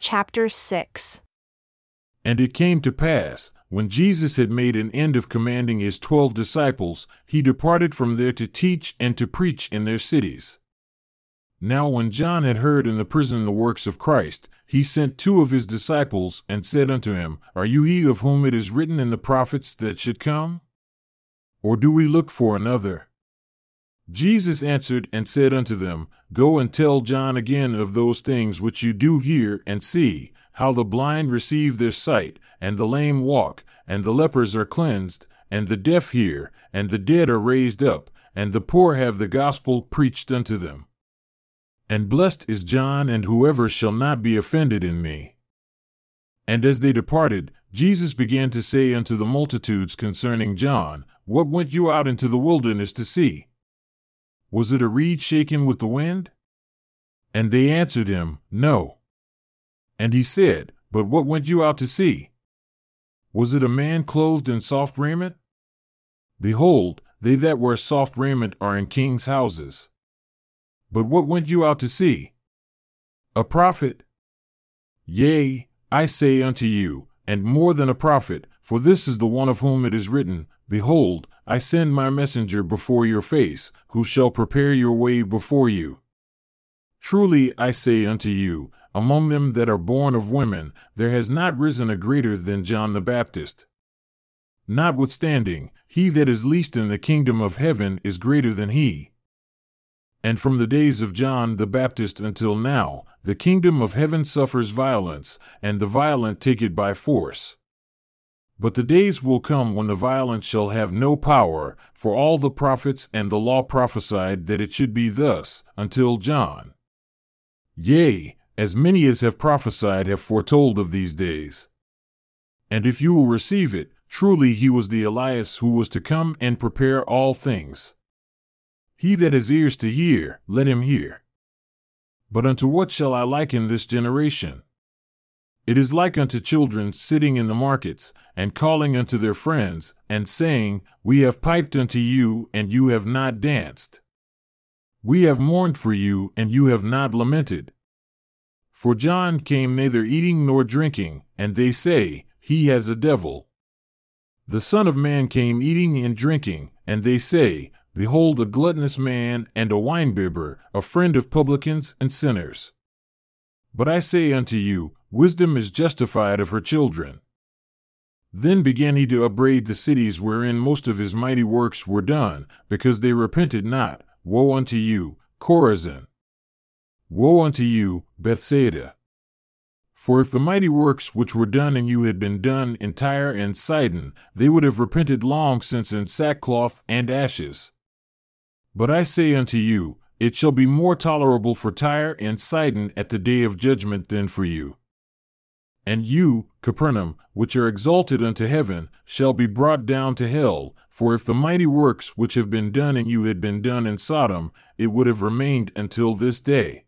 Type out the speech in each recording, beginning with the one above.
Chapter 6 And it came to pass, when Jesus had made an end of commanding his twelve disciples, he departed from there to teach and to preach in their cities. Now, when John had heard in the prison the works of Christ, he sent two of his disciples and said unto him, Are you he of whom it is written in the prophets that should come? Or do we look for another? Jesus answered and said unto them, Go and tell John again of those things which you do hear and see, how the blind receive their sight, and the lame walk, and the lepers are cleansed, and the deaf hear, and the dead are raised up, and the poor have the gospel preached unto them. And blessed is John and whoever shall not be offended in me. And as they departed, Jesus began to say unto the multitudes concerning John, What went you out into the wilderness to see? Was it a reed shaken with the wind? And they answered him, No. And he said, But what went you out to see? Was it a man clothed in soft raiment? Behold, they that wear soft raiment are in kings' houses. But what went you out to see? A prophet? Yea, I say unto you, and more than a prophet, for this is the one of whom it is written, Behold, I send my messenger before your face, who shall prepare your way before you. Truly I say unto you, among them that are born of women, there has not risen a greater than John the Baptist. Notwithstanding, he that is least in the kingdom of heaven is greater than he. And from the days of John the Baptist until now, the kingdom of heaven suffers violence, and the violent take it by force. But the days will come when the violent shall have no power, for all the prophets and the law prophesied that it should be thus, until John. Yea, as many as have prophesied have foretold of these days. And if you will receive it, truly he was the Elias who was to come and prepare all things. He that has ears to hear, let him hear. But unto what shall I liken this generation? It is like unto children sitting in the markets, and calling unto their friends, and saying, We have piped unto you, and you have not danced. We have mourned for you, and you have not lamented. For John came neither eating nor drinking, and they say, He has a devil. The Son of Man came eating and drinking, and they say, Behold a gluttonous man and a winebibber, a friend of publicans and sinners. But I say unto you, Wisdom is justified of her children. Then began he to upbraid the cities wherein most of his mighty works were done, because they repented not. Woe unto you, Chorazin! Woe unto you, Bethsaida! For if the mighty works which were done in you had been done in Tyre and Sidon, they would have repented long since in sackcloth and ashes. But I say unto you, it shall be more tolerable for Tyre and Sidon at the day of judgment than for you. And you, Capernaum, which are exalted unto heaven, shall be brought down to hell. For if the mighty works which have been done in you had been done in Sodom, it would have remained until this day.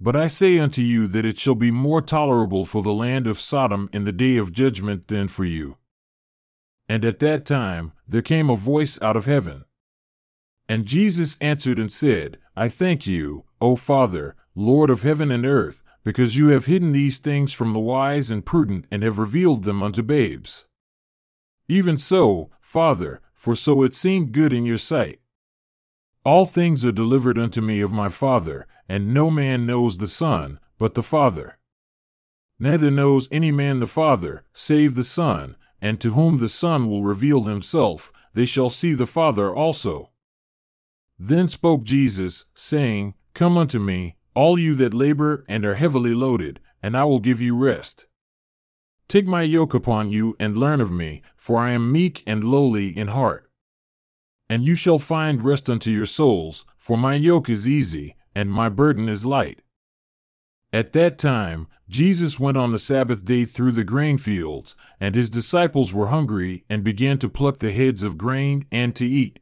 But I say unto you that it shall be more tolerable for the land of Sodom in the day of judgment than for you. And at that time there came a voice out of heaven. And Jesus answered and said, I thank you, O Father, Lord of heaven and earth because you have hidden these things from the wise and prudent and have revealed them unto babes. Even so, Father, for so it seemed good in your sight. All things are delivered unto me of my Father, and no man knows the Son, but the Father. Neither knows any man the Father, save the Son, and to whom the Son will reveal himself, they shall see the Father also. Then spoke Jesus, saying, Come unto me, all you that labor and are heavily loaded, and I will give you rest. Take my yoke upon you and learn of me, for I am meek and lowly in heart. And you shall find rest unto your souls, for my yoke is easy, and my burden is light. At that time, Jesus went on the Sabbath day through the grain fields, and his disciples were hungry and began to pluck the heads of grain and to eat.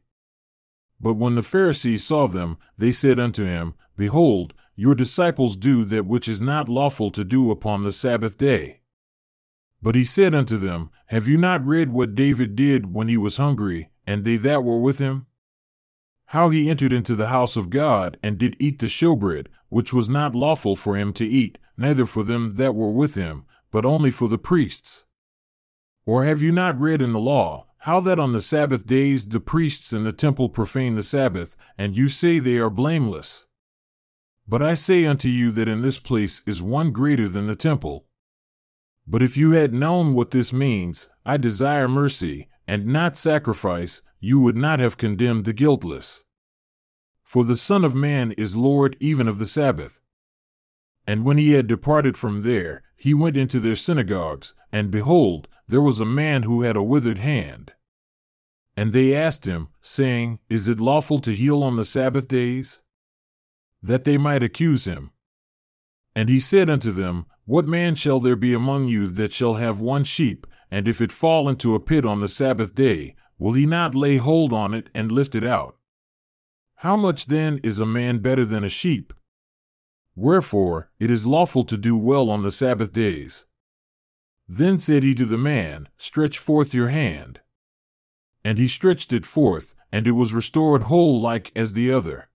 But when the Pharisees saw them, they said unto him, Behold, your disciples do that which is not lawful to do upon the Sabbath day. But he said unto them, Have you not read what David did when he was hungry, and they that were with him? How he entered into the house of God, and did eat the showbread, which was not lawful for him to eat, neither for them that were with him, but only for the priests. Or have you not read in the law, how that on the Sabbath days the priests in the temple profane the Sabbath, and you say they are blameless? But I say unto you that in this place is one greater than the temple. But if you had known what this means, I desire mercy, and not sacrifice, you would not have condemned the guiltless. For the Son of Man is Lord even of the Sabbath. And when he had departed from there, he went into their synagogues, and behold, there was a man who had a withered hand. And they asked him, saying, Is it lawful to heal on the Sabbath days? That they might accuse him. And he said unto them, What man shall there be among you that shall have one sheep, and if it fall into a pit on the Sabbath day, will he not lay hold on it and lift it out? How much then is a man better than a sheep? Wherefore, it is lawful to do well on the Sabbath days. Then said he to the man, Stretch forth your hand. And he stretched it forth, and it was restored whole like as the other.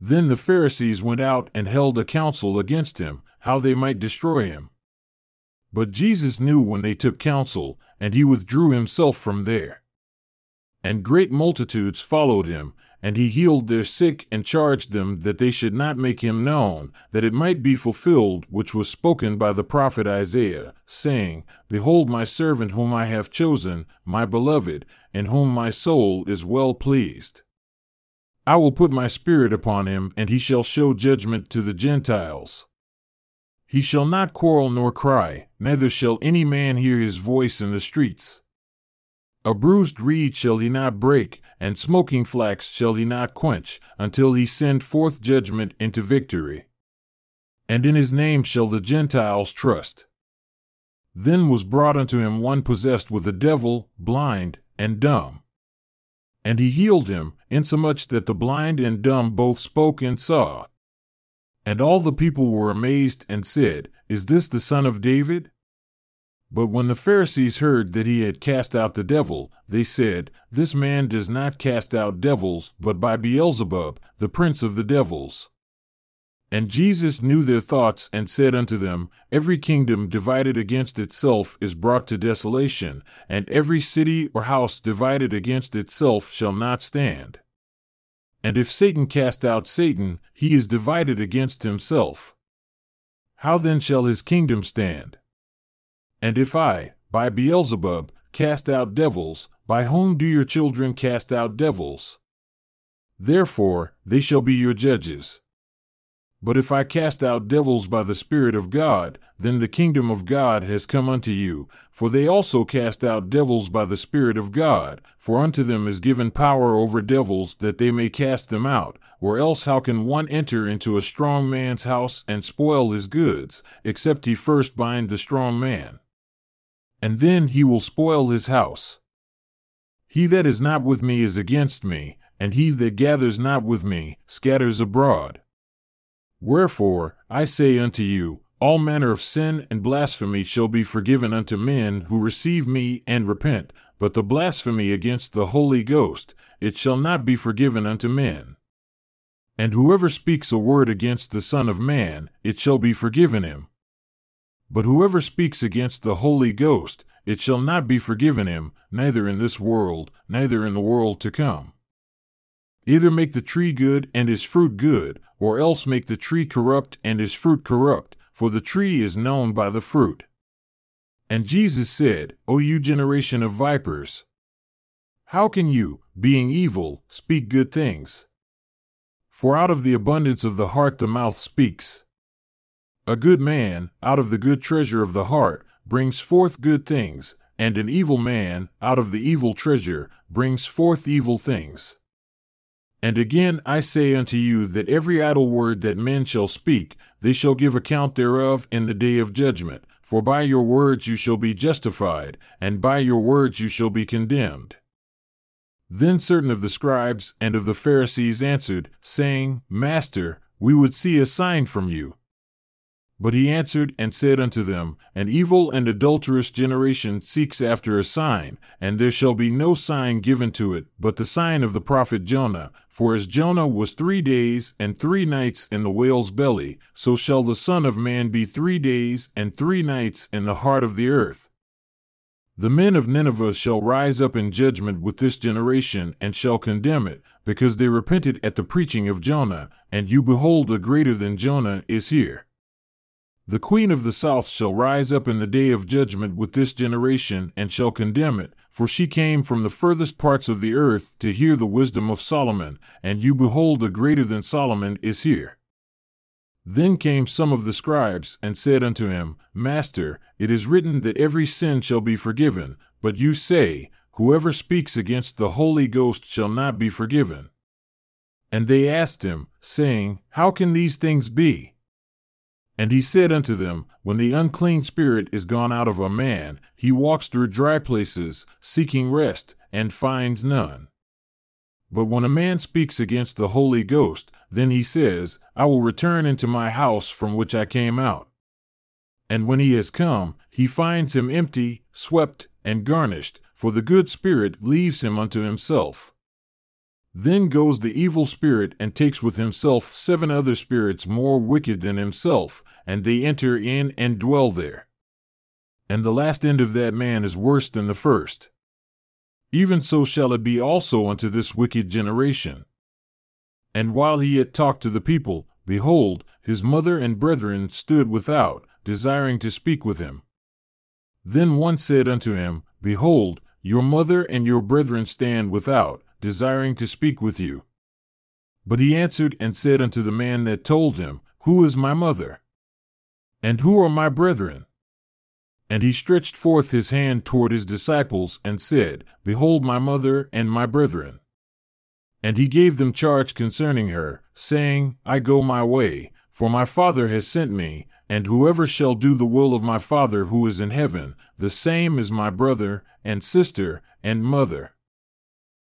Then the Pharisees went out and held a council against him, how they might destroy him. But Jesus knew when they took counsel, and he withdrew himself from there. And great multitudes followed him, and he healed their sick and charged them that they should not make him known, that it might be fulfilled which was spoken by the prophet Isaiah, saying, Behold my servant whom I have chosen, my beloved, in whom my soul is well pleased. I will put my spirit upon him, and he shall show judgment to the Gentiles. He shall not quarrel nor cry, neither shall any man hear his voice in the streets. A bruised reed shall he not break, and smoking flax shall he not quench, until he send forth judgment into victory. And in his name shall the Gentiles trust. Then was brought unto him one possessed with a devil, blind, and dumb. And he healed him, insomuch that the blind and dumb both spoke and saw. And all the people were amazed and said, Is this the son of David? But when the Pharisees heard that he had cast out the devil, they said, This man does not cast out devils, but by Beelzebub, the prince of the devils. And Jesus knew their thoughts, and said unto them, Every kingdom divided against itself is brought to desolation, and every city or house divided against itself shall not stand. And if Satan cast out Satan, he is divided against himself. How then shall his kingdom stand? And if I, by Beelzebub, cast out devils, by whom do your children cast out devils? Therefore, they shall be your judges. But if I cast out devils by the Spirit of God, then the kingdom of God has come unto you. For they also cast out devils by the Spirit of God, for unto them is given power over devils that they may cast them out. Or else how can one enter into a strong man's house and spoil his goods, except he first bind the strong man? and then he will spoil his house. He that is not with me is against me, and he that gathers not with me scatters abroad. Wherefore, I say unto you, all manner of sin and blasphemy shall be forgiven unto men who receive me and repent, but the blasphemy against the Holy Ghost, it shall not be forgiven unto men. And whoever speaks a word against the Son of Man, it shall be forgiven him. But whoever speaks against the Holy Ghost, it shall not be forgiven him, neither in this world, neither in the world to come. Either make the tree good and his fruit good, or else make the tree corrupt and his fruit corrupt, for the tree is known by the fruit. And Jesus said, O you generation of vipers, how can you, being evil, speak good things? For out of the abundance of the heart the mouth speaks. A good man, out of the good treasure of the heart, brings forth good things, and an evil man, out of the evil treasure, brings forth evil things. And again I say unto you that every idle word that men shall speak, they shall give account thereof in the day of judgment. For by your words you shall be justified, and by your words you shall be condemned. Then certain of the scribes and of the Pharisees answered, saying, Master, we would see a sign from you. But he answered and said unto them, An evil and adulterous generation seeks after a sign, and there shall be no sign given to it, but the sign of the prophet Jonah. For as Jonah was three days and three nights in the whale's belly, so shall the Son of Man be three days and three nights in the heart of the earth. The men of Nineveh shall rise up in judgment with this generation, and shall condemn it, because they repented at the preaching of Jonah, and you behold a greater than Jonah is here. The queen of the south shall rise up in the day of judgment with this generation, and shall condemn it, for she came from the furthest parts of the earth to hear the wisdom of Solomon, and you behold a greater than Solomon is here. Then came some of the scribes, and said unto him, Master, it is written that every sin shall be forgiven, but you say, Whoever speaks against the Holy Ghost shall not be forgiven. And they asked him, saying, How can these things be? And he said unto them, When the unclean spirit is gone out of a man, he walks through dry places, seeking rest, and finds none. But when a man speaks against the Holy Ghost, then he says, I will return into my house from which I came out. And when he has come, he finds him empty, swept, and garnished, for the good spirit leaves him unto himself. Then goes the evil spirit and takes with himself seven other spirits more wicked than himself, and they enter in and dwell there. And the last end of that man is worse than the first. Even so shall it be also unto this wicked generation. And while he yet talked to the people, behold, his mother and brethren stood without, desiring to speak with him. Then one said unto him, Behold, your mother and your brethren stand without desiring to speak with you. But he answered and said unto the man that told him, Who is my mother? And who are my brethren? And he stretched forth his hand toward his disciples and said, Behold my mother and my brethren. And he gave them charge concerning her, saying, I go my way, for my Father has sent me, and whoever shall do the will of my Father who is in heaven, the same is my brother, and sister, and mother.